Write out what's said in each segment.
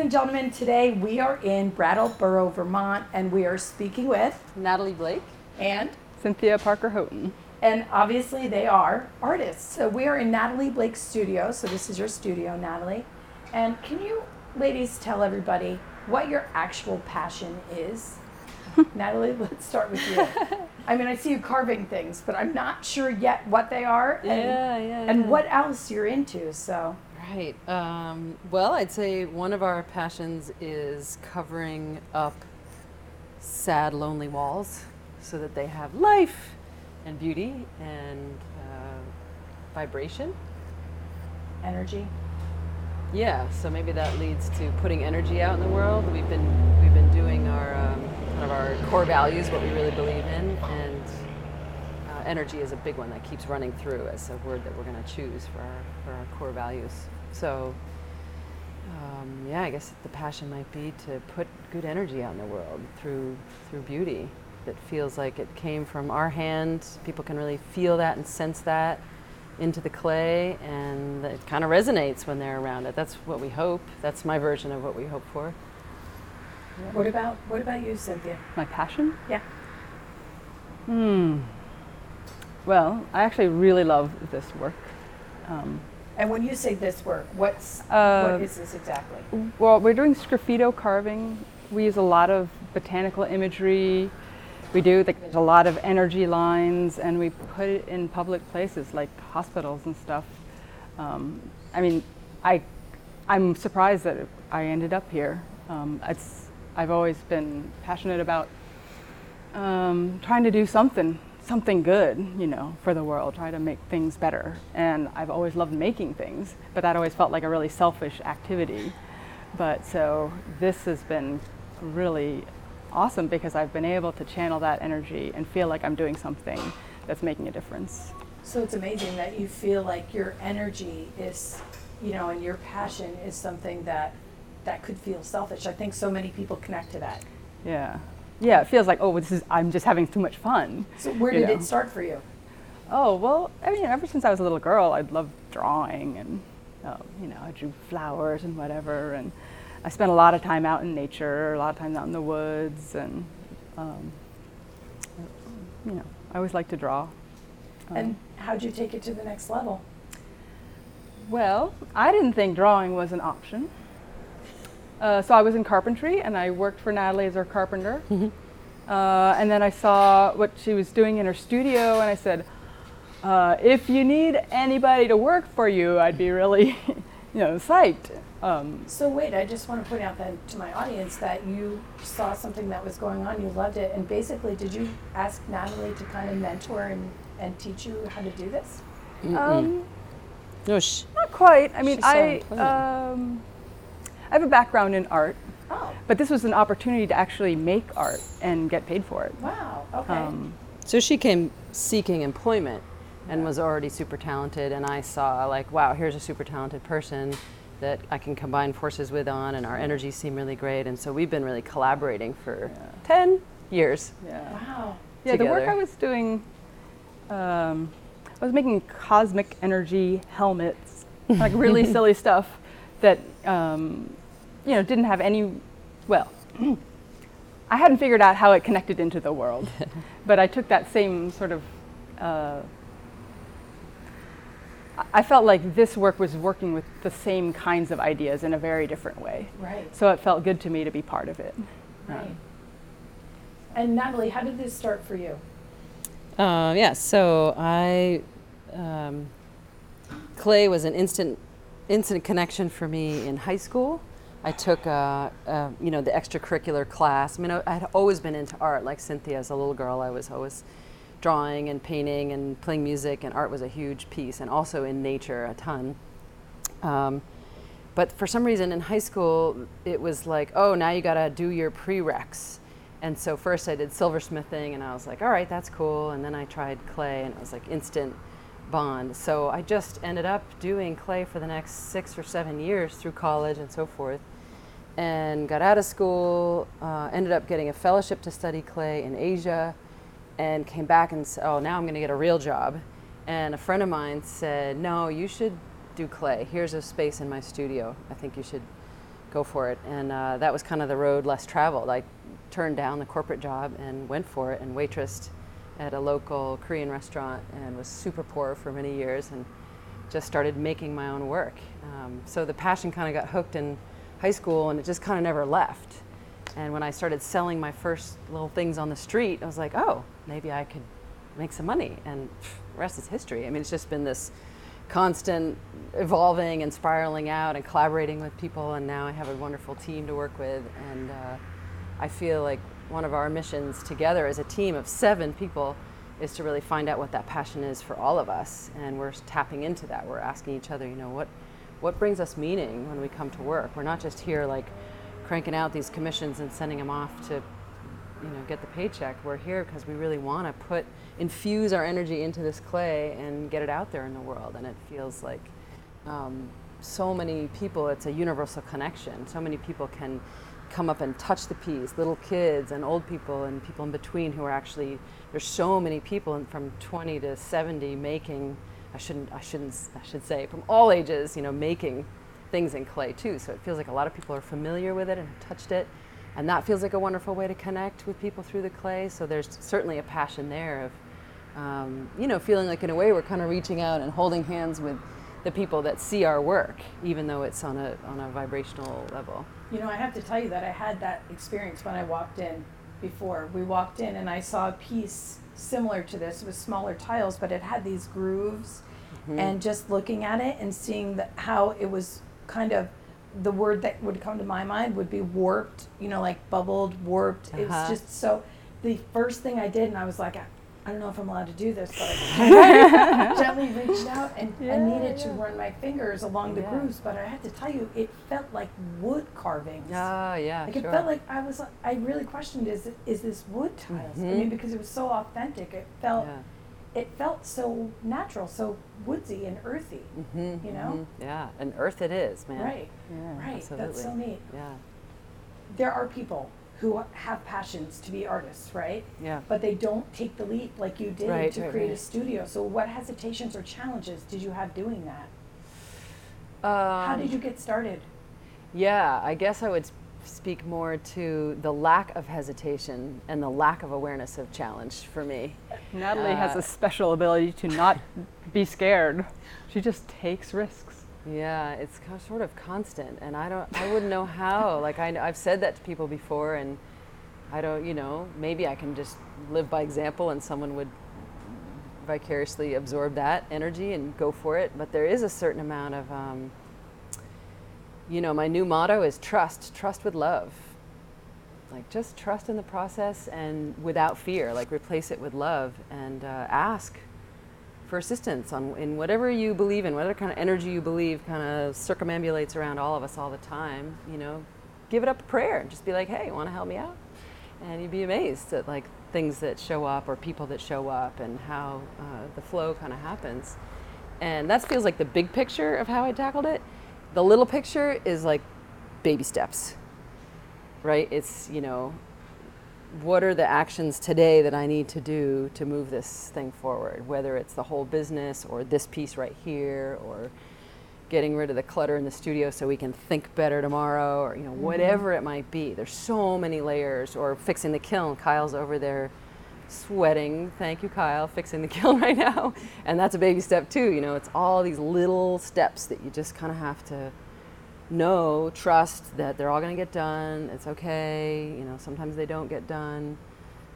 And gentlemen, today we are in Brattleboro, Vermont, and we are speaking with Natalie Blake. and Cynthia Parker Houghton. and obviously they are artists. So we are in Natalie Blake's studio. So this is your studio, Natalie. And can you ladies tell everybody what your actual passion is? Natalie, let's start with you. I mean, I see you carving things, but I'm not sure yet what they are and, Yeah, yeah, and yeah. what else you're into. So Right. Um, well, I'd say one of our passions is covering up sad, lonely walls so that they have life and beauty and uh, vibration. energy. Yeah. So maybe that leads to putting energy out in the world. We've been we've been doing our um, kind of our core values, what we really believe in, and uh, energy is a big one that keeps running through as a word that we're going to choose for our for our core values. So. Um, yeah, I guess the passion might be to put good energy out in the world through through beauty that feels like it came from our hand. People can really feel that and sense that into the clay, and it kind of resonates when they're around it. That's what we hope. That's my version of what we hope for. What about what about you, Cynthia? My passion? Yeah. Hmm. Well, I actually really love this work. Um, And when you say this work, what's Uh, what is this exactly? well, we're doing sgraffito carving. We use a lot of botanical imagery. We do like, there's a lot of energy lines, and we put it in public places like hospitals and stuff. Um, I mean, I, I'm surprised that I ended up here. Um, it's, I've always been passionate about um, trying to do something, something good, you know, for the world, try to make things better. And I've always loved making things, but that always felt like a really selfish activity. But so this has been really awesome because I've been able to channel that energy and feel like I'm doing something that's making a difference. So it's amazing that you feel like your energy is, you know, and your passion is something that that could feel selfish. I think so many people connect to that. Yeah. Yeah, it feels like, oh, this is, I'm just having too much fun. So where did know. it start for you? Oh, well, I mean, ever since I was a little girl, I'd loved drawing and, um, you know, I drew flowers and whatever. And I spent a lot of time out in nature, a lot of time out in the woods. And, um, you know, I always liked to draw. Um, And how'd you take it to the next level? Well, I didn't think drawing was an option. Uh, so I was in carpentry and I worked for Natalie as her carpenter. Uh, and then I saw what she was doing in her studio and I said, uh, if you need anybody to work for you, I'd be really, you know, psyched. Um, So wait, I just want to point out then to my audience that you saw something that was going on, you loved it, and basically, did you ask Natalie to kind of mentor and, and teach you how to do this? um, No, sh- not quite. I mean, I, it um, I have a background in art, Oh, but this was an opportunity to actually make art and get paid for it. wow. Okay. Um, So she came seeking employment and was already super talented, and I saw like, wow, here's a super talented person that I can combine forces with on, and our energies seem really great, and so we've been really collaborating for ten years. yeah. wow. Yeah, the work. I was doing, um, I was making cosmic energy helmets, like really silly stuff that, um, you know, didn't have any, well, I hadn't figured out how it connected into the world, but I took that same sort of, uh, I- I felt like this work was working with the same kinds of ideas in a very different way. Right. So it felt good to me to be part of it. Right. And Natalie, how did this start for you? Uh, yeah, so I, um, clay was an instant, instant connection for me in high school. I took, uh, uh, you know, the extracurricular class. I mean, I had always been into art. Like Cynthia, as a little girl, I was always drawing and painting and playing music, and art was a huge piece, and also in nature a ton. Um, but for some reason in high school, it was like, oh, now you got to do your prereqs. And so first I did silversmithing, and I was like, all right, that's cool. And then I tried clay, and it was like instant bond. So I just ended up doing clay for the next six or seven years through college and so forth. And got out of school, uh, ended up getting a fellowship to study clay in Asia, and came back and said, oh, now I'm going to get a real job. And a friend of mine said, no, you should do clay. Here's a space in my studio. I think you should go for it. And uh, that was kind of the road less traveled. I turned down the corporate job and went for it and waitressed at a local Korean restaurant and was super poor for many years and just started making my own work. Um, so the passion kind of got hooked in high school and it just kind of never left. And when I started selling my first little things on the street, I was like, oh, maybe I could make some money. And rest is history. I mean, it's just been this constant evolving and spiraling out and collaborating with people. And now I have a wonderful team to work with. And uh, I feel like one of our missions together as a team of seven people is to really find out what that passion is for all of us. And we're tapping into that. We're asking each other, you know, what, what brings us meaning when we come to work? We're not just here like cranking out these commissions and sending them off to you know get the paycheck. We're here because we really want to put infuse our energy into this clay and get it out there in the world. And it feels like um, so many people it's a universal connection. So many people can come up and touch the piece little kids and old people and people in between who are actually there's so many people from 20 to 70 making i shouldn't i shouldn't i should say from all ages you know making things in clay too. So it feels like a lot of people are familiar with it and have touched it. And that feels like a wonderful way to connect with people through the clay. So there's certainly a passion there of um, you know feeling like in a way we're kind of reaching out and holding hands with the people that see our work even though it's on a on a vibrational level. You know, I have to tell you that I had that experience when I walked in before. We walked in and I saw a piece similar to this. It was smaller tiles, but it had these grooves. And just looking at it and seeing that how it was kind of the word that would come to my mind would be warped, you know, like bubbled, warped. It's Uh-huh. just so the first thing I did and I was like, I, don't know if I'm allowed to do this, but I gently reached out and I needed to run my fingers along the Yeah. grooves, but I have to tell you, it felt like wood carvings. ah yeah Like sure it felt like I was, I really questioned, is is this wood tiles? I mean, because it was so authentic. It felt, yeah. it felt so natural, so woodsy and earthy. Mhm, you know? mhm. yeah and earth it is man Right, Yeah. right. That's so neat. yeah There are people who have passions to be artists, right? yeah But they don't take the leap like you did Right, to right, create a studio. So, what hesitations or challenges did you have doing that? um, How did you get started? Yeah, I guess I would speak more to the lack of hesitation and the lack of awareness of challenge for me. Natalie has Uh, a special ability to not be scared. She just takes risks. Yeah, it's sort of constant, and I don't, I wouldn't know how. Like I, I've said that to people before, and I don't, you know, maybe I can just live by example, and someone would vicariously absorb that energy and go for it. But there is a certain amount of, um, you know, my new motto is trust, trust with love. Like just trust in the process and without fear. Like replace it with love and uh, ask for assistance on in whatever you believe in, whatever kind of energy you believe kind of circumambulates around all of us all the time. You know, give it up a prayer and just be like, hey, want to help me out? And you'd be amazed at like things that show up or people that show up and how uh, the flow kind of happens. And that feels like the big picture of how I tackled it. The little picture is like baby steps, right? It's, you know, what are the actions today that I need to do to move this thing forward? Whether it's the whole business or this piece right here or getting rid of the clutter in the studio so we can think better tomorrow or you know mm-hmm. whatever it might be. There's so many layers or fixing the kiln. Kyle's over there sweating. Thank you Kyle, fixing the kiln right now. And that's a baby step too, you know, it's all these little steps that you just kind of have to know, trust that they're all going to get done. It's okay. You know, sometimes they don't get done.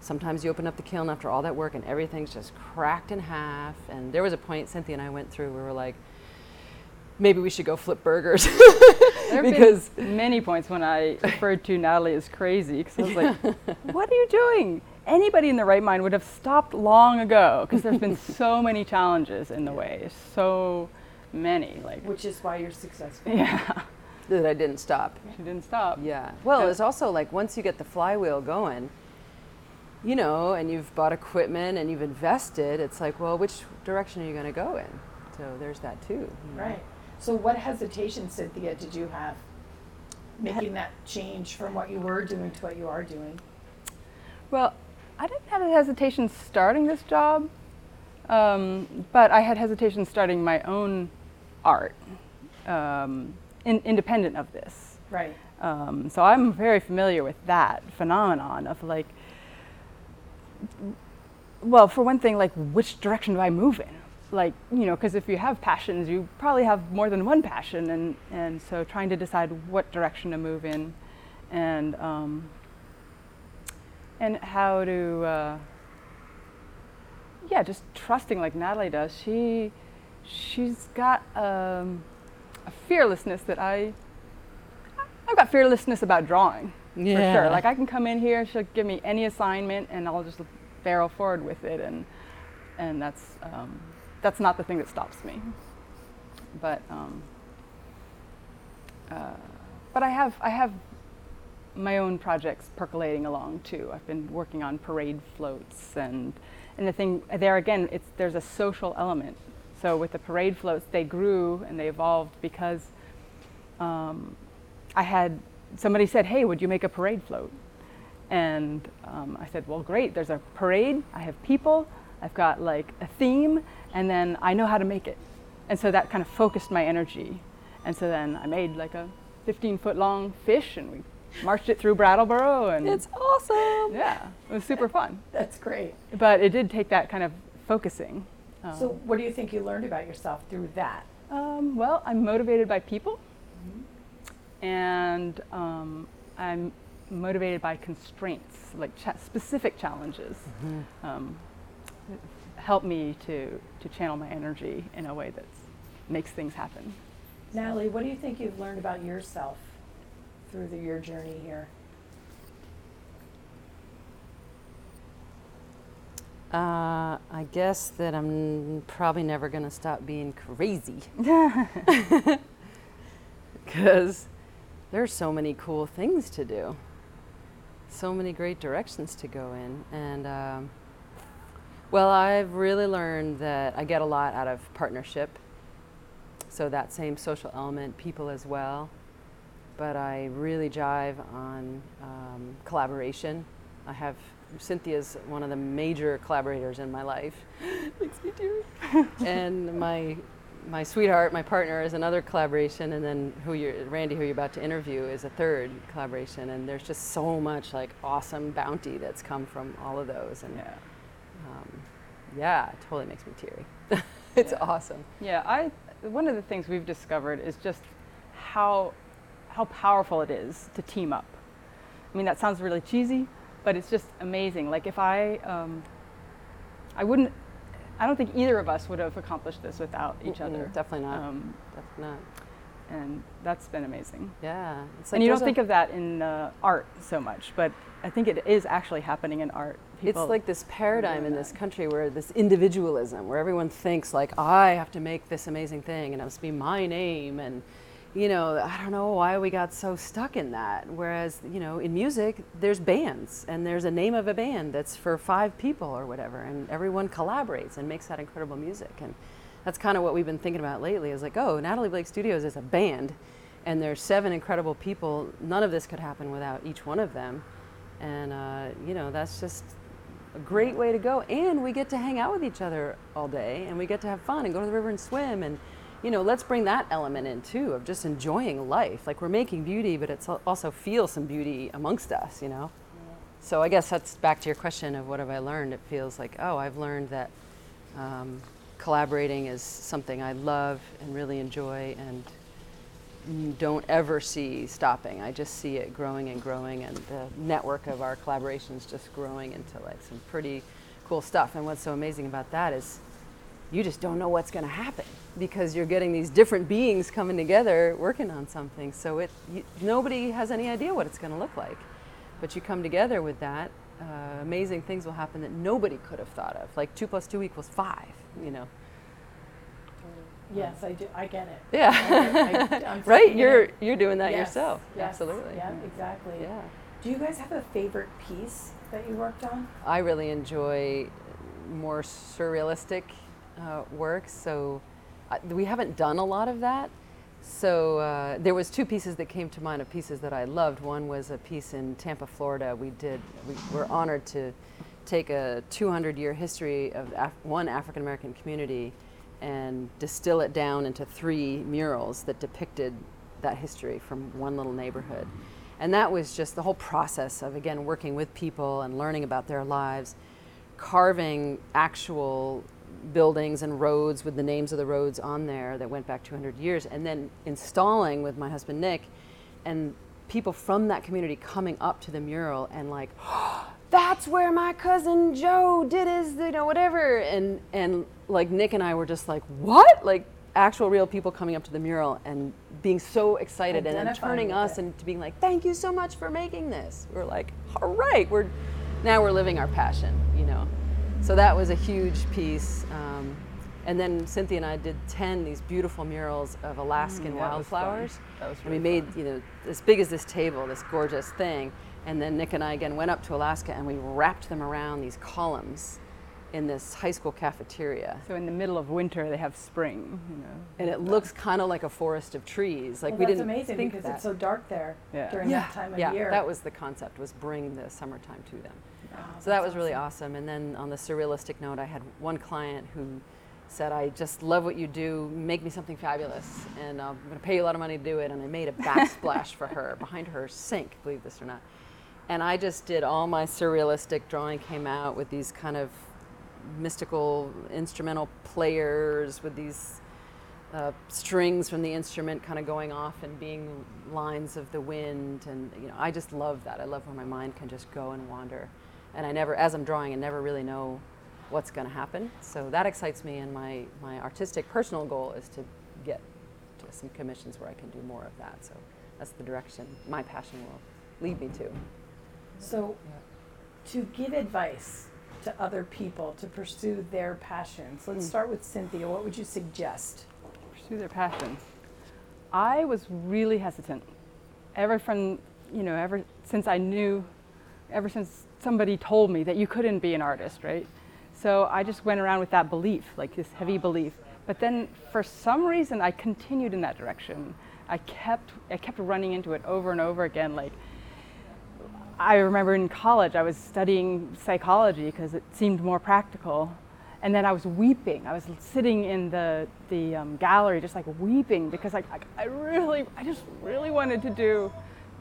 Sometimes you open up the kiln after all that work and everything's just cracked in half. And there was a point Cynthia and I went through where we were like, maybe we should go flip burgers. There have because been many points when I referred to Natalie as crazy because I was like, "What are you doing?" Anybody in the right mind would have stopped long ago because there's been so many challenges in the way, so many. Like, Which is why you're successful. yeah, that I didn't stop. she didn't stop. Yeah. Well, it's also like once you get the flywheel going, you know, and you've bought equipment and you've invested, it's like, well, which direction are you going to go in? So there's that too. Right. So what hesitation, Cynthia, did you have making that change from what you were doing to what you are doing? Well, I didn't have a hesitation starting this job, um, but I had hesitation starting my own art, um, in, independent of this. Right. Um, so I'm very familiar with that phenomenon of like, well, for one thing, like which direction do I move in? Like, you know, because if you have passions, you probably have more than one passion, and and so trying to decide what direction to move in, and um, and how to, uh, yeah, just trusting like Natalie does. She she's got um, a fearlessness that I I've got fearlessness about drawing for sure. Like I can come in here, she'll give me any assignment, and I'll just barrel forward with it, and and that's um, that's not the thing that stops me. But um, uh, but I have I have my own projects percolating along too. I've been working on parade floats and and the thing there again, it's there's a social element. So with the parade floats, they grew and they evolved because um, I had somebody said, "Hey, would you make a parade float?" And um, I said, "Well, great. There's a parade. I have people. I've got like a theme, and then I know how to make it." And so that kind of focused my energy. And so then I made like a 15 foot long fish, and we marched it through Brattleboro, and It's awesome. yeah, it was super fun. That's great. But it did take that kind of focusing. Um, So what do you think you learned about yourself through that? Um, well, I'm motivated by people, and um, I'm motivated by constraints, like cha- specific challenges. Um, help me to, to channel my energy in a way that makes things happen. Natalie, what do you think you've learned about yourself through the, your journey here? Uh, I guess that I'm probably never going to stop being crazy. Because there's so many cool things to do, so many great directions to go in. And, um, well, I've really learned that I get a lot out of partnership. So, that same social element, people as well. But I really jive on um, collaboration. I have Cynthia's one of the major collaborators in my life. Makes me teary. and my my sweetheart, my partner, is another collaboration, and then who you're Randy, who you're about to interview, is a third collaboration. And there's just so much like awesome bounty that's come from all of those. And Yeah. um, yeah, it totally makes me teary. it's Yeah. awesome. Yeah, I one of the things we've discovered is just how how powerful it is to team up. I mean, that sounds really cheesy, but it's just amazing. Like if I um, I wouldn't I don't think either of us would have accomplished this without each Mm-mm, other. definitely not. Um, Definitely not. and that's been amazing. Yeah. It's and you don't a- think of that in uh, art so much, but I think it is actually happening in art. it's like this paradigm in this country where this individualism, where everyone thinks like I have to make this amazing thing and it must be my name, and you know I don't know why we got so stuck in that. Whereas you know in music there's bands and there's a name of a band that's for five people or whatever, and everyone collaborates and makes that incredible music. And that's kind of what we've been thinking about lately. Is like oh Natalie Blake Studios is a band, and there's seven incredible people. None of this could happen without each one of them and uh, you know that's just a great way to go and we get to hang out with each other all day and we get to have fun and go to the river and swim and you know let's bring that element in too of just enjoying life like we're making beauty but it's also feel some beauty amongst us you know so i guess that's back to your question of what have i learned it feels like oh i've learned that um, collaborating is something i love and really enjoy and don't ever see stopping. I just see it growing and growing, and the network of our collaborations just growing into like some pretty cool stuff. And what's so amazing about that is you just don't know what's going to happen because you're getting these different beings coming together working on something. So it you, nobody has any idea what it's going to look like, but you come together with that. Uh, amazing things will happen that nobody could have thought of. Like two plus two equals five. You know. Yes, I do. I get it. Yeah. I, I'm right. You're it. you're doing that Yes, yourself. yes, Absolutely. Yeah, exactly. Yeah. Do you guys have a favorite piece that you worked on? I really enjoy more surrealistic uh, works. So uh, we haven't done a lot of that. So uh, there was two pieces that came to mind of pieces that I loved. One was a piece in Tampa, Florida. We did. We were honored to take a 200-year history of Af- one African American community and distill it down into three murals that depicted that history from one little neighborhood. And that was just the whole process of, again, working with people and learning about their lives, carving actual buildings and roads with the names of the roads on there that went back 200 years, and then installing with my husband Nick and people from that community coming up to the mural and like, that's where my cousin Joe did his, you know, whatever. And, and like Nick and I were just like, what? Like actual real people coming up to the mural and being so excited and then turning us it. and being like, thank you so much for making this. We're like, all right, we're, now we're living our passion. So that was a huge piece. Um, and then Cynthia and I did 10 these beautiful murals of Alaskan Mm, that was wildflowers. That was and we really made, you know, as big as this table, this gorgeous thing. And then Nick and I again went up to Alaska and we wrapped them around these columns in this high school cafeteria. So in the middle of winter, they have spring. You know. And it looks kind of like a forest of trees. Like well, we that's didn't amazing think because that. it's so dark there Yeah. during yeah, that time of yeah, year. that was the concept was bring the summertime to them. So that was really awesome. And then on the surrealistic note, I had one client who said, I just love what you do. Make me something fabulous. And uh, I'm going to pay you a lot of money to do it. And I made a backsplash for her behind her sink, believe this or not. And I just did all my surrealistic drawing came out with these kind of mystical instrumental players with these uh, strings from the instrument kind of going off and being lines of the wind and you know i just love that i love when my mind can just go and wander and i never as i'm drawing i never really know what's going to happen so that excites me and my my artistic personal goal is to get to some commissions where i can do more of that so that's the direction my passion will lead me to So, to give advice to other people to pursue their passions, let's Mm. start with Cynthia. What would you suggest? pursue their passion. I was really hesitant. Ever from, you know, ever since I knew, ever since somebody told me that you couldn't be an artist, right? So I just went around with that belief, like this heavy belief. But then for some reason I continued in that direction. I kept I kept running into it over and over again like I remember in college I was studying psychology because it seemed more practical. And then I was weeping. I was sitting in the, the um, gallery just like weeping because like, I, I really, I just really wanted to do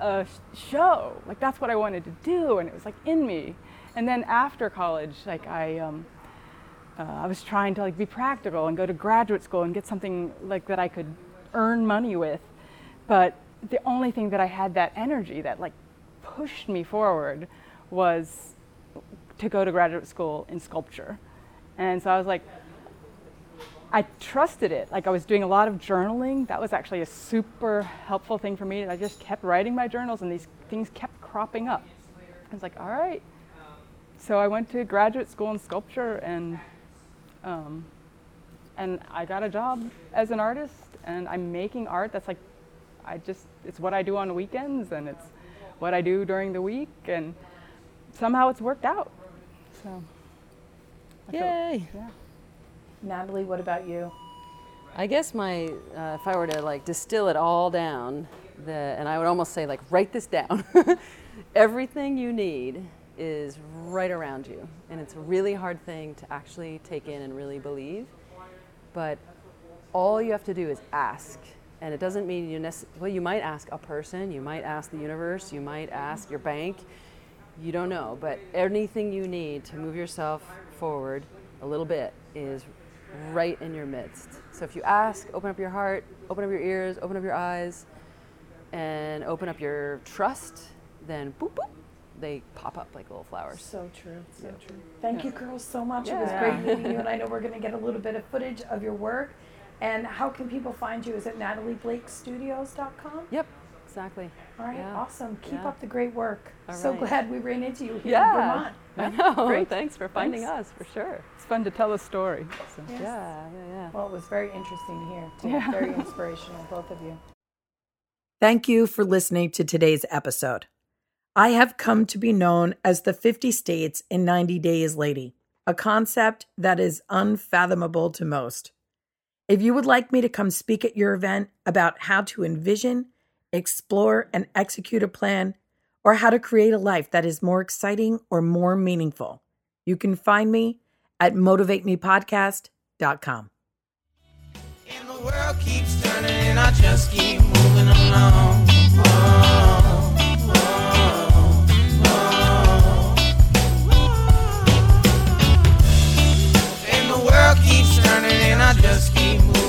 a show. Like that's what I wanted to do and it was like in me. And then after college, like I, um, uh, I was trying to like be practical and go to graduate school and get something like that I could earn money with. But the only thing that I had that energy that like pushed me forward was to go to graduate school in sculpture. And so I was like, I trusted it. Like I was doing a lot of journaling. That was actually a super helpful thing for me. I just kept writing my journals and these things kept cropping up. I was like, all right. So I went to graduate school in sculpture and um, and I got a job as an artist and I'm making art that's like I just it's what I do on the weekends and it's what I do during the week and somehow it's worked out. So I feel- yay yeah. Natalie, what about you? I guess my, uh, if I were to like distill it all down, the, and I would almost say like write this down. Everything you need is right around you, and it's a really hard thing to actually take in and really believe. But all you have to do is ask, and it doesn't mean you necess- well. You might ask a person, you might ask the universe, you might ask your bank. You don't know, but anything you need to move yourself forward a little bit is right in your midst. So if you ask, open up your heart, open up your ears, open up your eyes, and open up your trust, then boop boop, they pop up like little flowers. So true, so true. Thank you, girls, so much. It was great meeting you, and I know we're going to get a little bit of footage of your work. And how can people find you? Is it natalieblakestudios.com? Yep, exactly. All right, Yeah. awesome. Keep Yeah. up the great work. All so right. glad we ran into you here Yeah. in Vermont. I know. Great. Thanks for finding Thanks. us for sure. It's fun to tell a story. So. Yes. Yeah, yeah, yeah. Well, it was very interesting to hear, too. Yeah. Very inspirational, both of you. Thank you for listening to today's episode. I have come to be known as the 50 States in 90 Days Lady, a concept that is unfathomable to most. If you would like me to come speak at your event about how to envision, explore and execute a plan, or how to create a life that is more exciting or more meaningful, you can find me at motivatemepodcast.com. And the world keeps turning, and I just keep moving along. Oh, just keep moving.